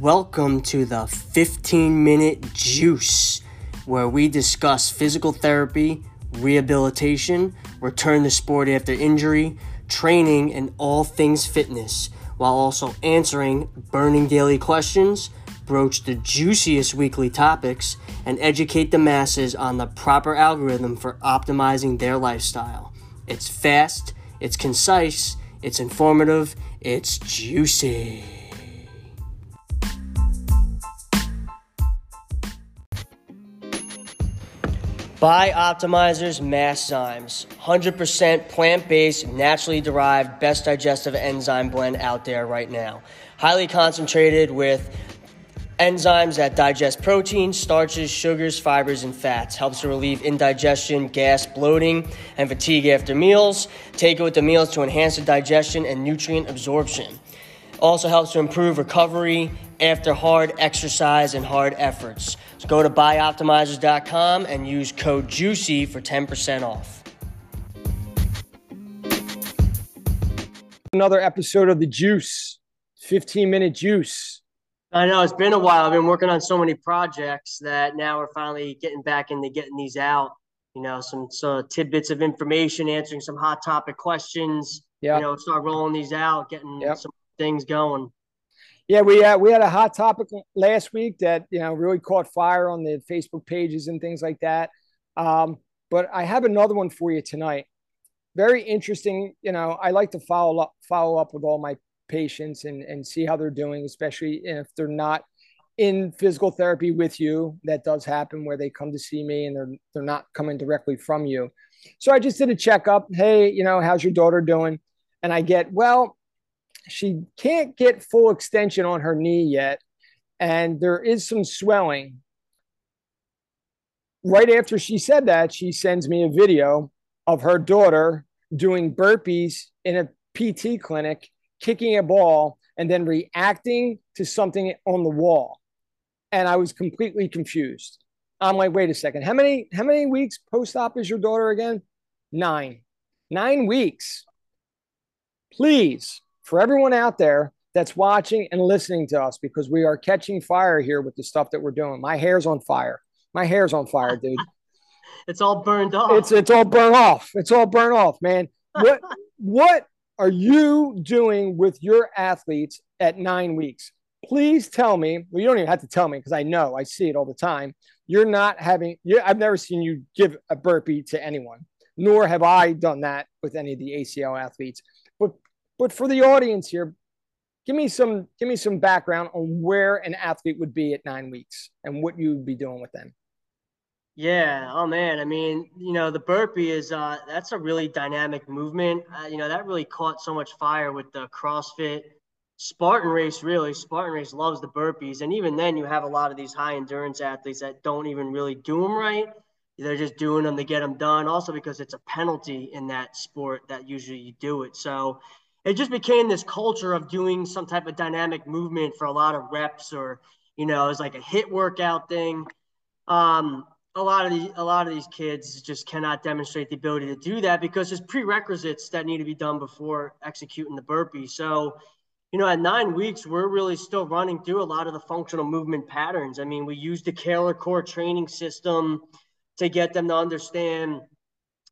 welcome to the 15 Minute Juice, where we discuss physical therapy, rehabilitation, return to sport after injury, training, and all things fitness, while also answering burning daily questions, broach the juiciest weekly topics, and educate the masses on the proper algorithm for optimizing their lifestyle. It's fast, it's concise, it's informative, it's juicy. Bioptimizers Masszymes, 100% plant based, naturally derived, best digestive enzyme blend out there right now. Highly concentrated with enzymes that digest proteins, starches, sugars, fibers, and fats. Helps to relieve indigestion, gas, bloating, and fatigue after meals. Take it with the meals to enhance the digestion and nutrient absorption. Also helps to improve recovery after hard exercise and hard efforts. So go to bioptimizers.com and use code JUICY for 10% off. Another episode of The Juice, 15 minute juice. I know it's been a while. I've been working on so many projects that now we're finally getting back into getting these out. You know, some, some tidbits of information, answering some hot topic questions. Yeah. You know, start rolling these out, getting Yep. some things going. Yeah, we had we had a hot topic last week that you know really caught fire on the Facebook pages and things like that. Um, but I have another one for you tonight. Very interesting. You know, I like to follow up follow up with all my patients and and see how they're doing, especially if they're not in physical therapy with you. That does happen where they come to see me and they're they're not coming directly from you. So I just did a checkup. Hey, you know, how's your daughter doing? And I get well she can't get full extension on her knee yet, and there is some swelling. Right after she said that, she sends me a video of her daughter doing burpees in a PT clinic, kicking a ball, and then reacting to something on the wall. And I was completely confused. I'm like, wait a second. How many how many weeks post-op is your daughter again? Nine. Nine weeks. Please for everyone out there that's watching and listening to us because we are catching fire here with the stuff that we're doing. My hair's on fire. My hair's on fire, dude. It's all burned off. It's it's all burned off. It's all burned off, man. What what are you doing with your athletes at 9 weeks? Please tell me. Well, you don't even have to tell me because I know. I see it all the time. You're not having you I've never seen you give a burpee to anyone. Nor have I done that with any of the ACL athletes. But but for the audience here, give me some give me some background on where an athlete would be at nine weeks and what you would be doing with them. Yeah. Oh man. I mean, you know, the burpee is uh that's a really dynamic movement. Uh, you know, that really caught so much fire with the CrossFit Spartan race. Really, Spartan race loves the burpees, and even then, you have a lot of these high endurance athletes that don't even really do them right. They're just doing them to get them done. Also, because it's a penalty in that sport that usually you do it. So it just became this culture of doing some type of dynamic movement for a lot of reps, or you know, it's like a HIIT workout thing. Um, a lot of these a lot of these kids just cannot demonstrate the ability to do that because there's prerequisites that need to be done before executing the burpee. So, you know, at nine weeks, we're really still running through a lot of the functional movement patterns. I mean, we use the Kaler core training system to get them to understand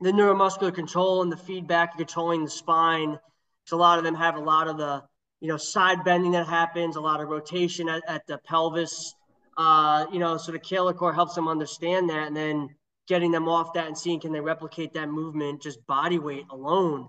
the neuromuscular control and the feedback controlling the spine. So a lot of them have a lot of the, you know, side bending that happens, a lot of rotation at, at the pelvis uh, you know, so the core helps them understand that and then getting them off that and seeing can they replicate that movement just body weight alone.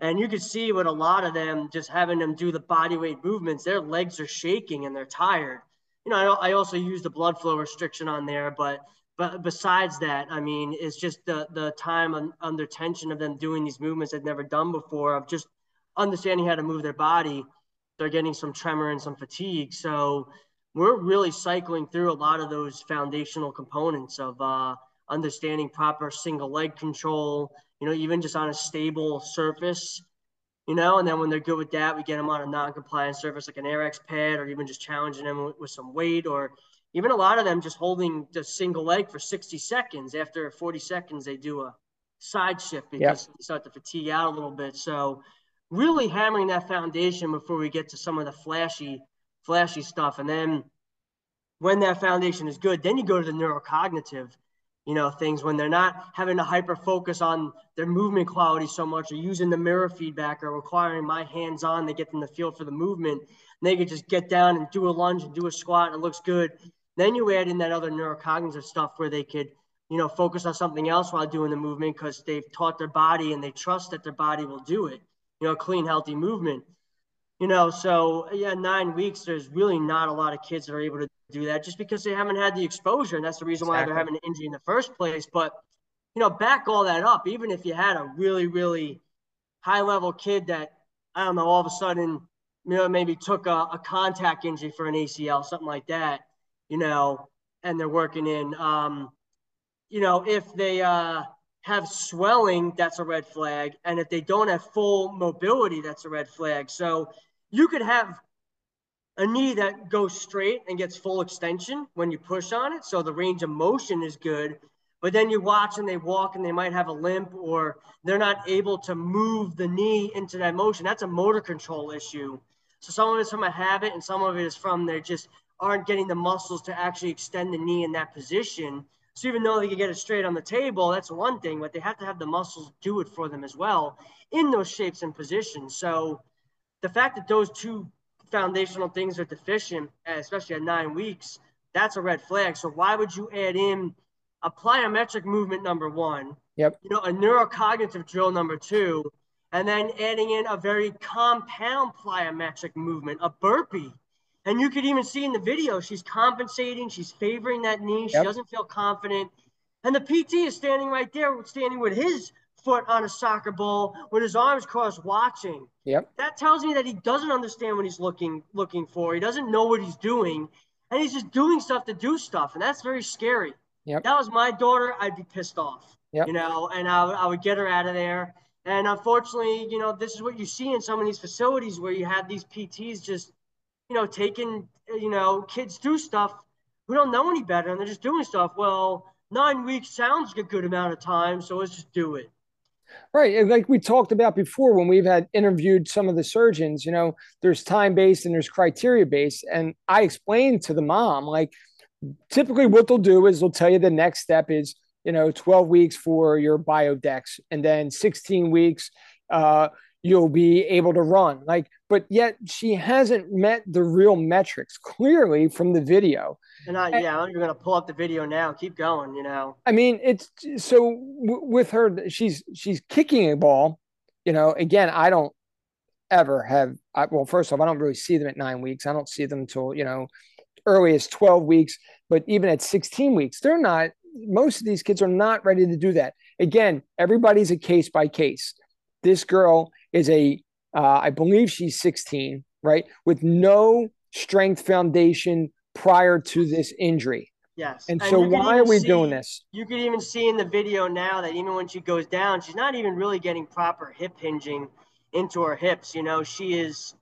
And you could see with a lot of them, just having them do the body weight movements, their legs are shaking and they're tired. You know, I, I also use the blood flow restriction on there, but but besides that, I mean, it's just the the time un, under tension of them doing these movements they've never done before, of just understanding how to move their body. They're getting some tremor and some fatigue. So we're really cycling through a lot of those foundational components of uh, understanding proper single leg control, you know, even just on a stable surface, you know, and then when they're good with that, we get them on a non-compliant surface like an Airex pad or even just challenging them with, with some weight or even a lot of them just holding the single leg for 60 seconds. After 40 seconds, they do a side shift because Yep. they start to fatigue out a little bit. So really hammering that foundation before we get to some of the flashy flashy stuff. And then when that foundation is good, then you go to the neurocognitive, you know, things when they're not having to hyper focus on their movement quality so much or using the mirror feedback or requiring my hands on to get them the feel for the movement. And they could just get down and do a lunge and do a squat and it looks good. Then you add in that other neurocognitive stuff where they could, you know, focus on something else while doing the movement because they've taught their body and they trust that their body will do it, you know, clean, healthy movement you know, so yeah, nine weeks, there's really not a lot of kids that are able to do that just because they haven't had the exposure. And that's the reason why they're having an injury in the first place. But, you know, back all that up, even if you had a really, really high level kid that, I don't know, all of a sudden, you know, maybe took a, a contact injury for an ACL, something like that, you know, and they're working in, um, you know, if they, uh, have swelling, that's a red flag. And if they don't have full mobility, that's a red flag. So you could have a knee that goes straight and gets full extension when you push on it. So the range of motion is good. But then you watch and they walk and they might have a limp or they're not able to move the knee into that motion. That's a motor control issue. So some of it's from a habit and some of it is from they just aren't getting the muscles to actually extend the knee in that position. So even though they can get it straight on the table, that's one thing, but they have to have the muscles do it for them as well in those shapes and positions. So the fact that those two foundational things are deficient, especially at nine weeks, that's a red flag. So why would you add in a plyometric movement number one? Yep. You know, a neurocognitive drill number two, and then adding in a very compound plyometric movement, a burpee. And you could even see in the video, she's compensating, she's favoring that knee, she yep. doesn't feel confident. And the PT is standing right there, standing with his foot on a soccer ball with his arms crossed watching. Yep. That tells me that he doesn't understand what he's looking looking for. He doesn't know what he's doing. And he's just doing stuff to do stuff. And that's very scary. Yep. That was my daughter, I'd be pissed off. Yep. You know, and I, I would get her out of there. And unfortunately, you know, this is what you see in some of these facilities where you have these PTs just, you know, taking, you know, kids do stuff who don't know any better and they're just doing stuff. Well, nine weeks sounds like a good amount of time, so let's just do it. Right. Like we talked about before when we've had interviewed some of the surgeons, you know, there's time based and there's criteria based. And I explained to the mom, like, typically what they'll do is they'll tell you the next step is, you know, 12 weeks for your biodex and then 16 weeks, uh, you'll be able to run. Like, but yet she hasn't met the real metrics clearly from the video. And I, yeah, I'm going to pull up the video now. Keep going, you know. I mean, it's so w- with her, she's she's kicking a ball. You know, again, I don't ever have. I, well, first off, I don't really see them at nine weeks. I don't see them until you know, early as twelve weeks. But even at sixteen weeks, they're not. Most of these kids are not ready to do that. Again, everybody's a case by case. This girl is a, uh, I believe she's 16, right, with no strength foundation prior to this injury. Yes. And, and so why are we see, doing this? You can even see in the video now that even when she goes down, she's not even really getting proper hip hinging into her hips. You know, she is,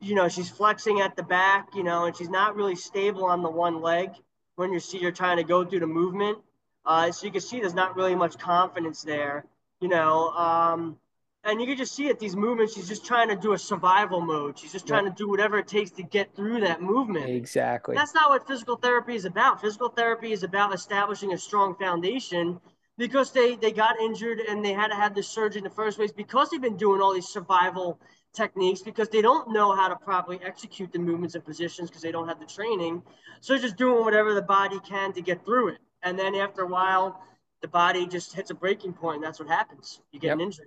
you know, she's flexing at the back, you know, and she's not really stable on the one leg when you see her trying to go through the movement. Uh, so you can see there's not really much confidence there, you know. Um, and you can just see it these movements she's just trying to do a survival mode. She's just trying to do whatever it takes to get through that movement. Exactly. That's not what physical therapy is about. Physical therapy is about establishing a strong foundation because they they got injured and they had to have this surgery in the first place because they've been doing all these survival techniques because they don't know how to properly execute the movements and positions because they don't have the training. So they're just doing whatever the body can to get through it. And then after a while the body just hits a breaking point. And that's what happens. You get yep. an injury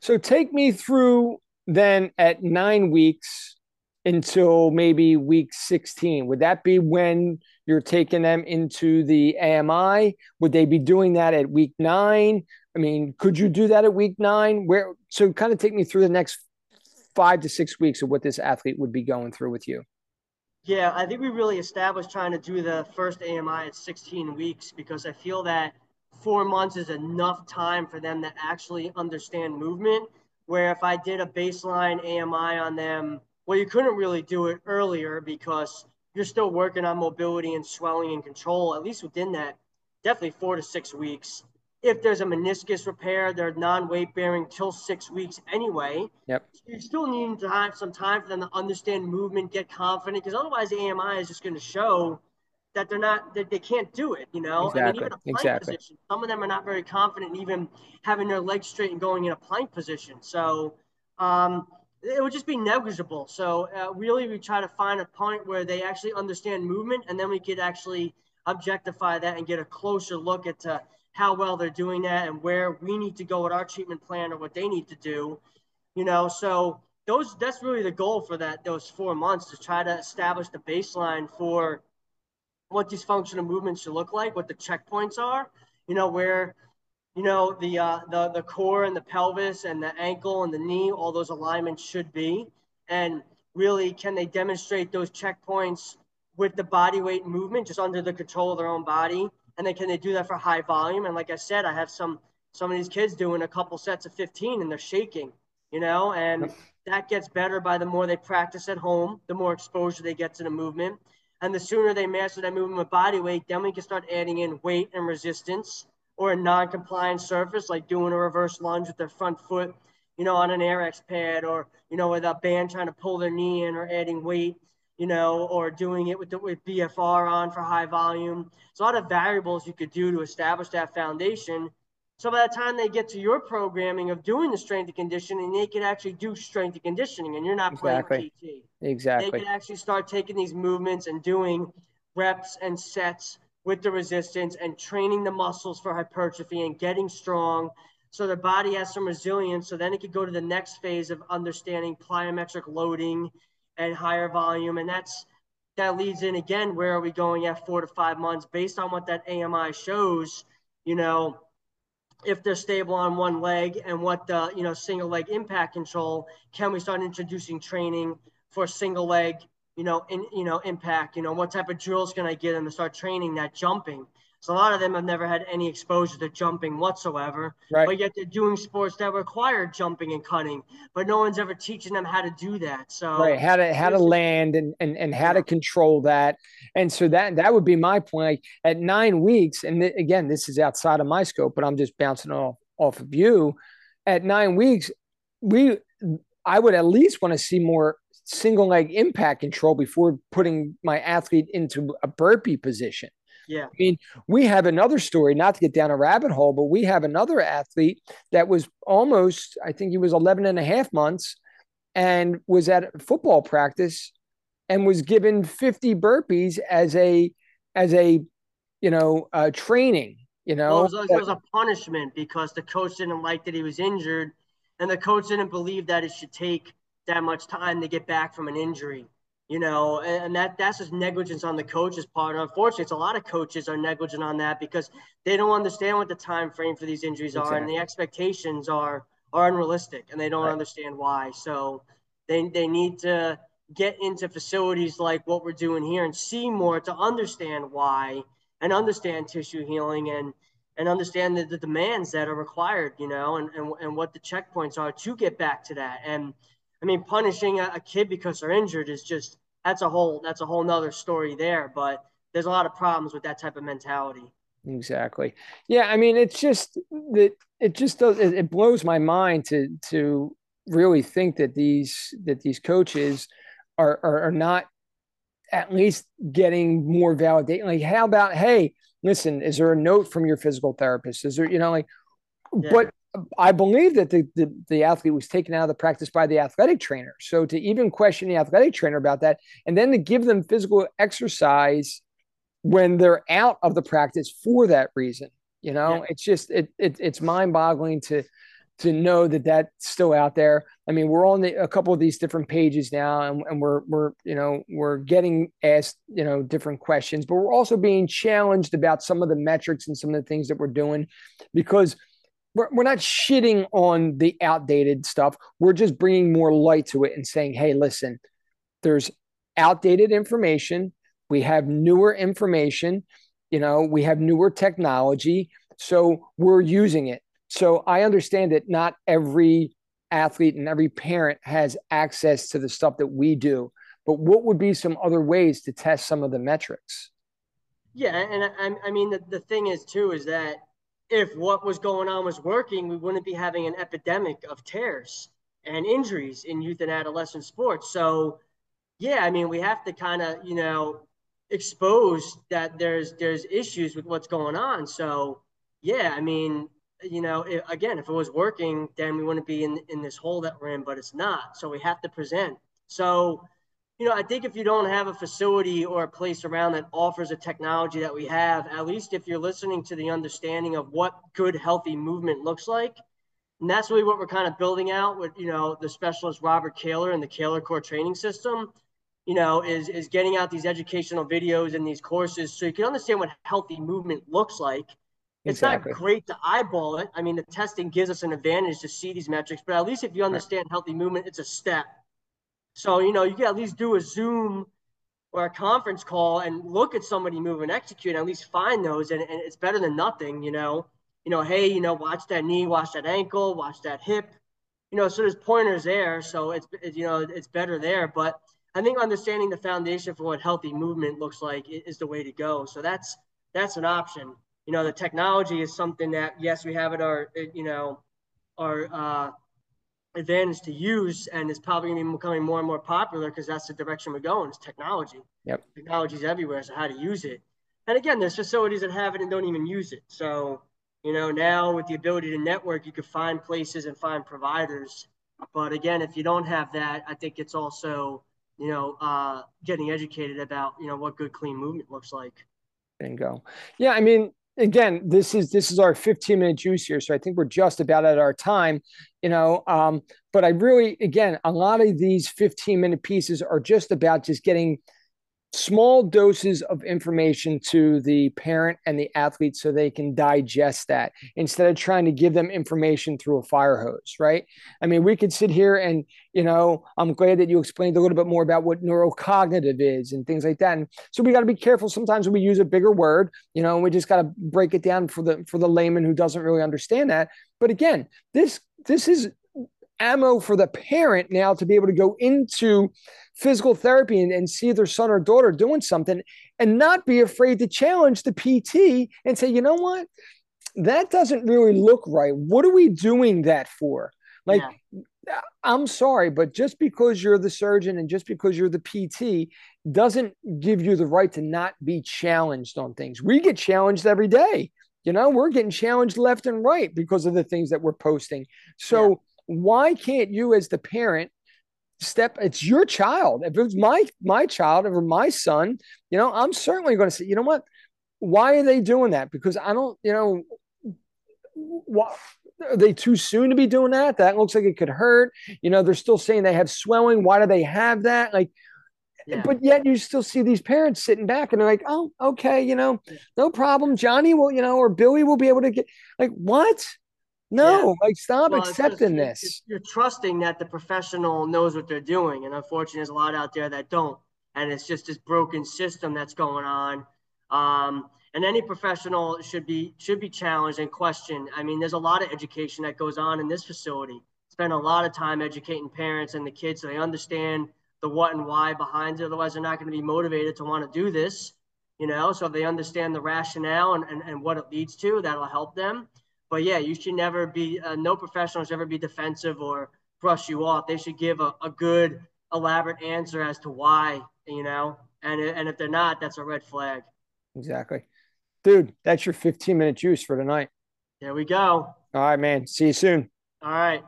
so take me through then at nine weeks until maybe week 16. Would that be when you're taking them into the AMI? Would they be doing that at week nine? I mean, could you do that at week nine? Where so kind of take me through the next five to six weeks of what this athlete would be going through with you. Yeah, I think we really established trying to do the first AMI at 16 weeks because I feel that four months is enough time for them to actually understand movement. Where if I did a baseline AMI on them, well, you couldn't really do it earlier because you're still working on mobility and swelling and control, at least within that, definitely four to six weeks. if there's a meniscus repair, they're non-weight bearing till six weeks anyway. Yep. So you still need to have some time for them to understand movement, get confident, because otherwise AMI is just going to show that they're not that they can't do it. You know, exactly. I mean, even a plank exactly. position, some of them are not very confident in even having their legs straight and going in a plank position. So um, it would just be negligible. So uh, really, we try to find a point where they actually understand movement, and then we could actually objectify that and get a closer look at uh, how well they're doing that and where we need to go with our treatment plan or what they need to do. You know, so those that's really the goal for that those four months to try to establish the baseline for what these functional movements should look like, what the checkpoints are, you know, where, you know, the, uh, the, the core and the pelvis and the ankle and the knee, all those alignments should be. And really, can they demonstrate those checkpoints with the body weight movement, just under the control of their own body? And then can they do that for high volume? And like I said, I have some, some of these kids doing a couple sets of 15 and they're shaking, you know, and that gets better by the more they practice at home, the more exposure they get to the movement. And the sooner they master that movement with body weight, then we can start adding in weight and resistance or a non-compliant surface, like doing a reverse lunge with their front foot, you know, on an Airex pad or, you know, with a band trying to pull their knee in or adding weight, you know, or doing it with, the, with BFR on for high volume. There's a lot of variables you could do to establish that foundation so by the time they get to your programming of doing the strength and conditioning, they can actually do strength and conditioning, and you're not exactly. playing PT. Exactly. They can actually start taking these movements and doing reps and sets with the resistance and training the muscles for hypertrophy and getting strong so their body has some resilience. So then it could go to the next phase of understanding plyometric loading and higher volume. And that's that leads in again, where are we going at four to five months based on what that AMI shows, you know, if they're stable on one leg and what the you know single leg impact control can we start introducing training for single leg you know in you know impact? You know what type of drills can i get them to start training that jumping so a lot of them have never had any exposure to jumping whatsoever. Right. But yet they're doing sports that require jumping and cutting, but no one's ever teaching them how to do that. So right, how to how to land and and, and how yeah. to control that. And so that that would be my point. At nine weeks, and th- again, this is outside of my scope, but I'm just bouncing off off of you. At nine weeks, we I would at least want to see more single leg impact control before putting my athlete into a burpee position. Yeah. I mean, we have another story, not to get down a rabbit hole, but we have another athlete that was almost, I think he was 11 and a half months and was at football practice and was given 50 burpees as a, as a, you know, uh, training, you know, well, it, was, it was a punishment because the coach didn't like that he was injured and the coach didn't believe that it should take that much time to get back from an injury you know, and that that's just negligence on the coach's part. And unfortunately, it's a lot of coaches are negligent on that because they don't understand what the time frame for these injuries exactly. are, and the expectations are are unrealistic, and they don't right. understand why. So they they need to get into facilities like what we're doing here and see more to understand why and understand tissue healing and and understand the, the demands that are required, you know, and, and, and what the checkpoints are to get back to that. And I mean, punishing a, a kid because they're injured is just that's a whole that's a whole nother story there. But there's a lot of problems with that type of mentality. Exactly. Yeah, I mean, it's just that it just does it, it blows my mind to to really think that these that these coaches are are, are not at least getting more validation. Like, how about hey, listen, is there a note from your physical therapist? Is there, you know, like, yeah. but I believe that the, the, the athlete was taken out of the practice by the athletic trainer. So to even question the athletic trainer about that, and then to give them physical exercise when they're out of the practice for that reason, you know, yeah. it's just it, it it's mind boggling to to know that that's still out there. I mean, we're on the, a couple of these different pages now, and, and we're we're you know we're getting asked you know different questions, but we're also being challenged about some of the metrics and some of the things that we're doing because we're, we're not shitting on the outdated stuff. We're just bringing more light to it and saying, hey, listen, there's outdated information. We have newer information. You know, we have newer technology. So we're using it. So I understand that not every athlete and every parent has access to the stuff that we do. But what would be some other ways to test some of the metrics? Yeah, and I, I mean the, the thing is too is that if what was going on was working, we wouldn't be having an epidemic of tears and injuries in youth and adolescent sports. So, yeah, I mean, we have to kind of, you know, expose that there's there's issues with what's going on. So, yeah, I mean, you know, it, again, if it was working, then we wouldn't be in in this hole that we're in, but it's not. So we have to present. So, you know, I think if you don't have a facility or a place around that offers a technology that we have, at least if you're listening to the understanding of what good, healthy movement looks like, and that's really what we're kind of building out with, you know, the specialist Robert Kaler and the Kaler Core training system, you know, is, is getting out these educational videos and these courses so you can understand what healthy movement looks like. It's exactly. not great to eyeball it. I mean, the testing gives us an advantage to see these metrics, but at least if you understand right. healthy movement, it's a step so, you know, you can at least do a Zoom or a conference call and look at somebody move and execute and at least find those. And, and it's better than nothing, you know. You know, hey, you know, watch that knee, watch that ankle, watch that hip. You know, so there's pointers there. So it's, you know, it's better there. But I think understanding the foundation for what healthy movement looks like is the way to go. So that's that's an option. You know, the technology is something that yes, we have at our you know our uh, advantage to use and it's probably going to be becoming more and more popular because that's the direction we're going is technology. Yep. Technology's everywhere so how to use it. And again there's facilities that have it and don't even use it. So you know now with the ability to network you can find places and find providers. But again if you don't have that i think it's also you know uh, getting educated about you know what good clean movement looks like. Bingo. Yeah i mean again this is this is our 15 minute juice here so i think we're just about at our time you know um, but i really again a lot of these 15 minute pieces are just about just getting small doses of information to the parent and the athlete so they can digest that instead of trying to give them information through a fire hose right? I mean we could sit here and you know i'm glad that you explained a little bit more about what neurocognitive is and things like that. And so we got to be careful. Sometimes when we use a bigger word you know and we just got to break it down for the for the layman who doesn't really understand that. But again this this is ammo for the parent now to be able to go into physical therapy and, and see their son or daughter doing something and not be afraid to challenge the PT and say, you know what? That doesn't really look right. What are we doing that for? Like, yeah. I'm sorry, but just because you're the surgeon and just because you're the PT doesn't give you the right to not be challenged on things. We get challenged every day. You know, we're getting challenged left and right because of the things that we're posting. So, yeah why can't you as the parent step it's your child. If it was my my child or my son you know i'm certainly going to say you know what? Why are they doing that? Because i don't you know what are they too soon to be doing that? That looks like it could hurt. You know they're still saying they have swelling. Why do they have that? Like yeah. but yet you still see these parents sitting back and they're like oh okay you know no problem. Johnny will you know or billy will be able to get like what no, yeah. like stop well, accepting just, this. You're trusting that the professional knows what they're doing, and unfortunately, there's a lot out there that don't, and it's just this broken system that's going on. Um, and any professional should be should be challenged and questioned. I mean, there's a lot of education that goes on in this facility. Spend a lot of time educating parents and the kids so they understand the what and why behind it. Otherwise, they're not going to be motivated to want to do this. You know, so if they understand the rationale and, and, and what it leads to, that'll help them but yeah, you should never be, uh, no professional should ever be defensive or brush you off. They should give a, a good, elaborate answer as to why, you know, and, and if they're not, that's a red flag. Exactly. Dude, that's your 15 minute juice for tonight. There we go. All right, man. See you soon. All right.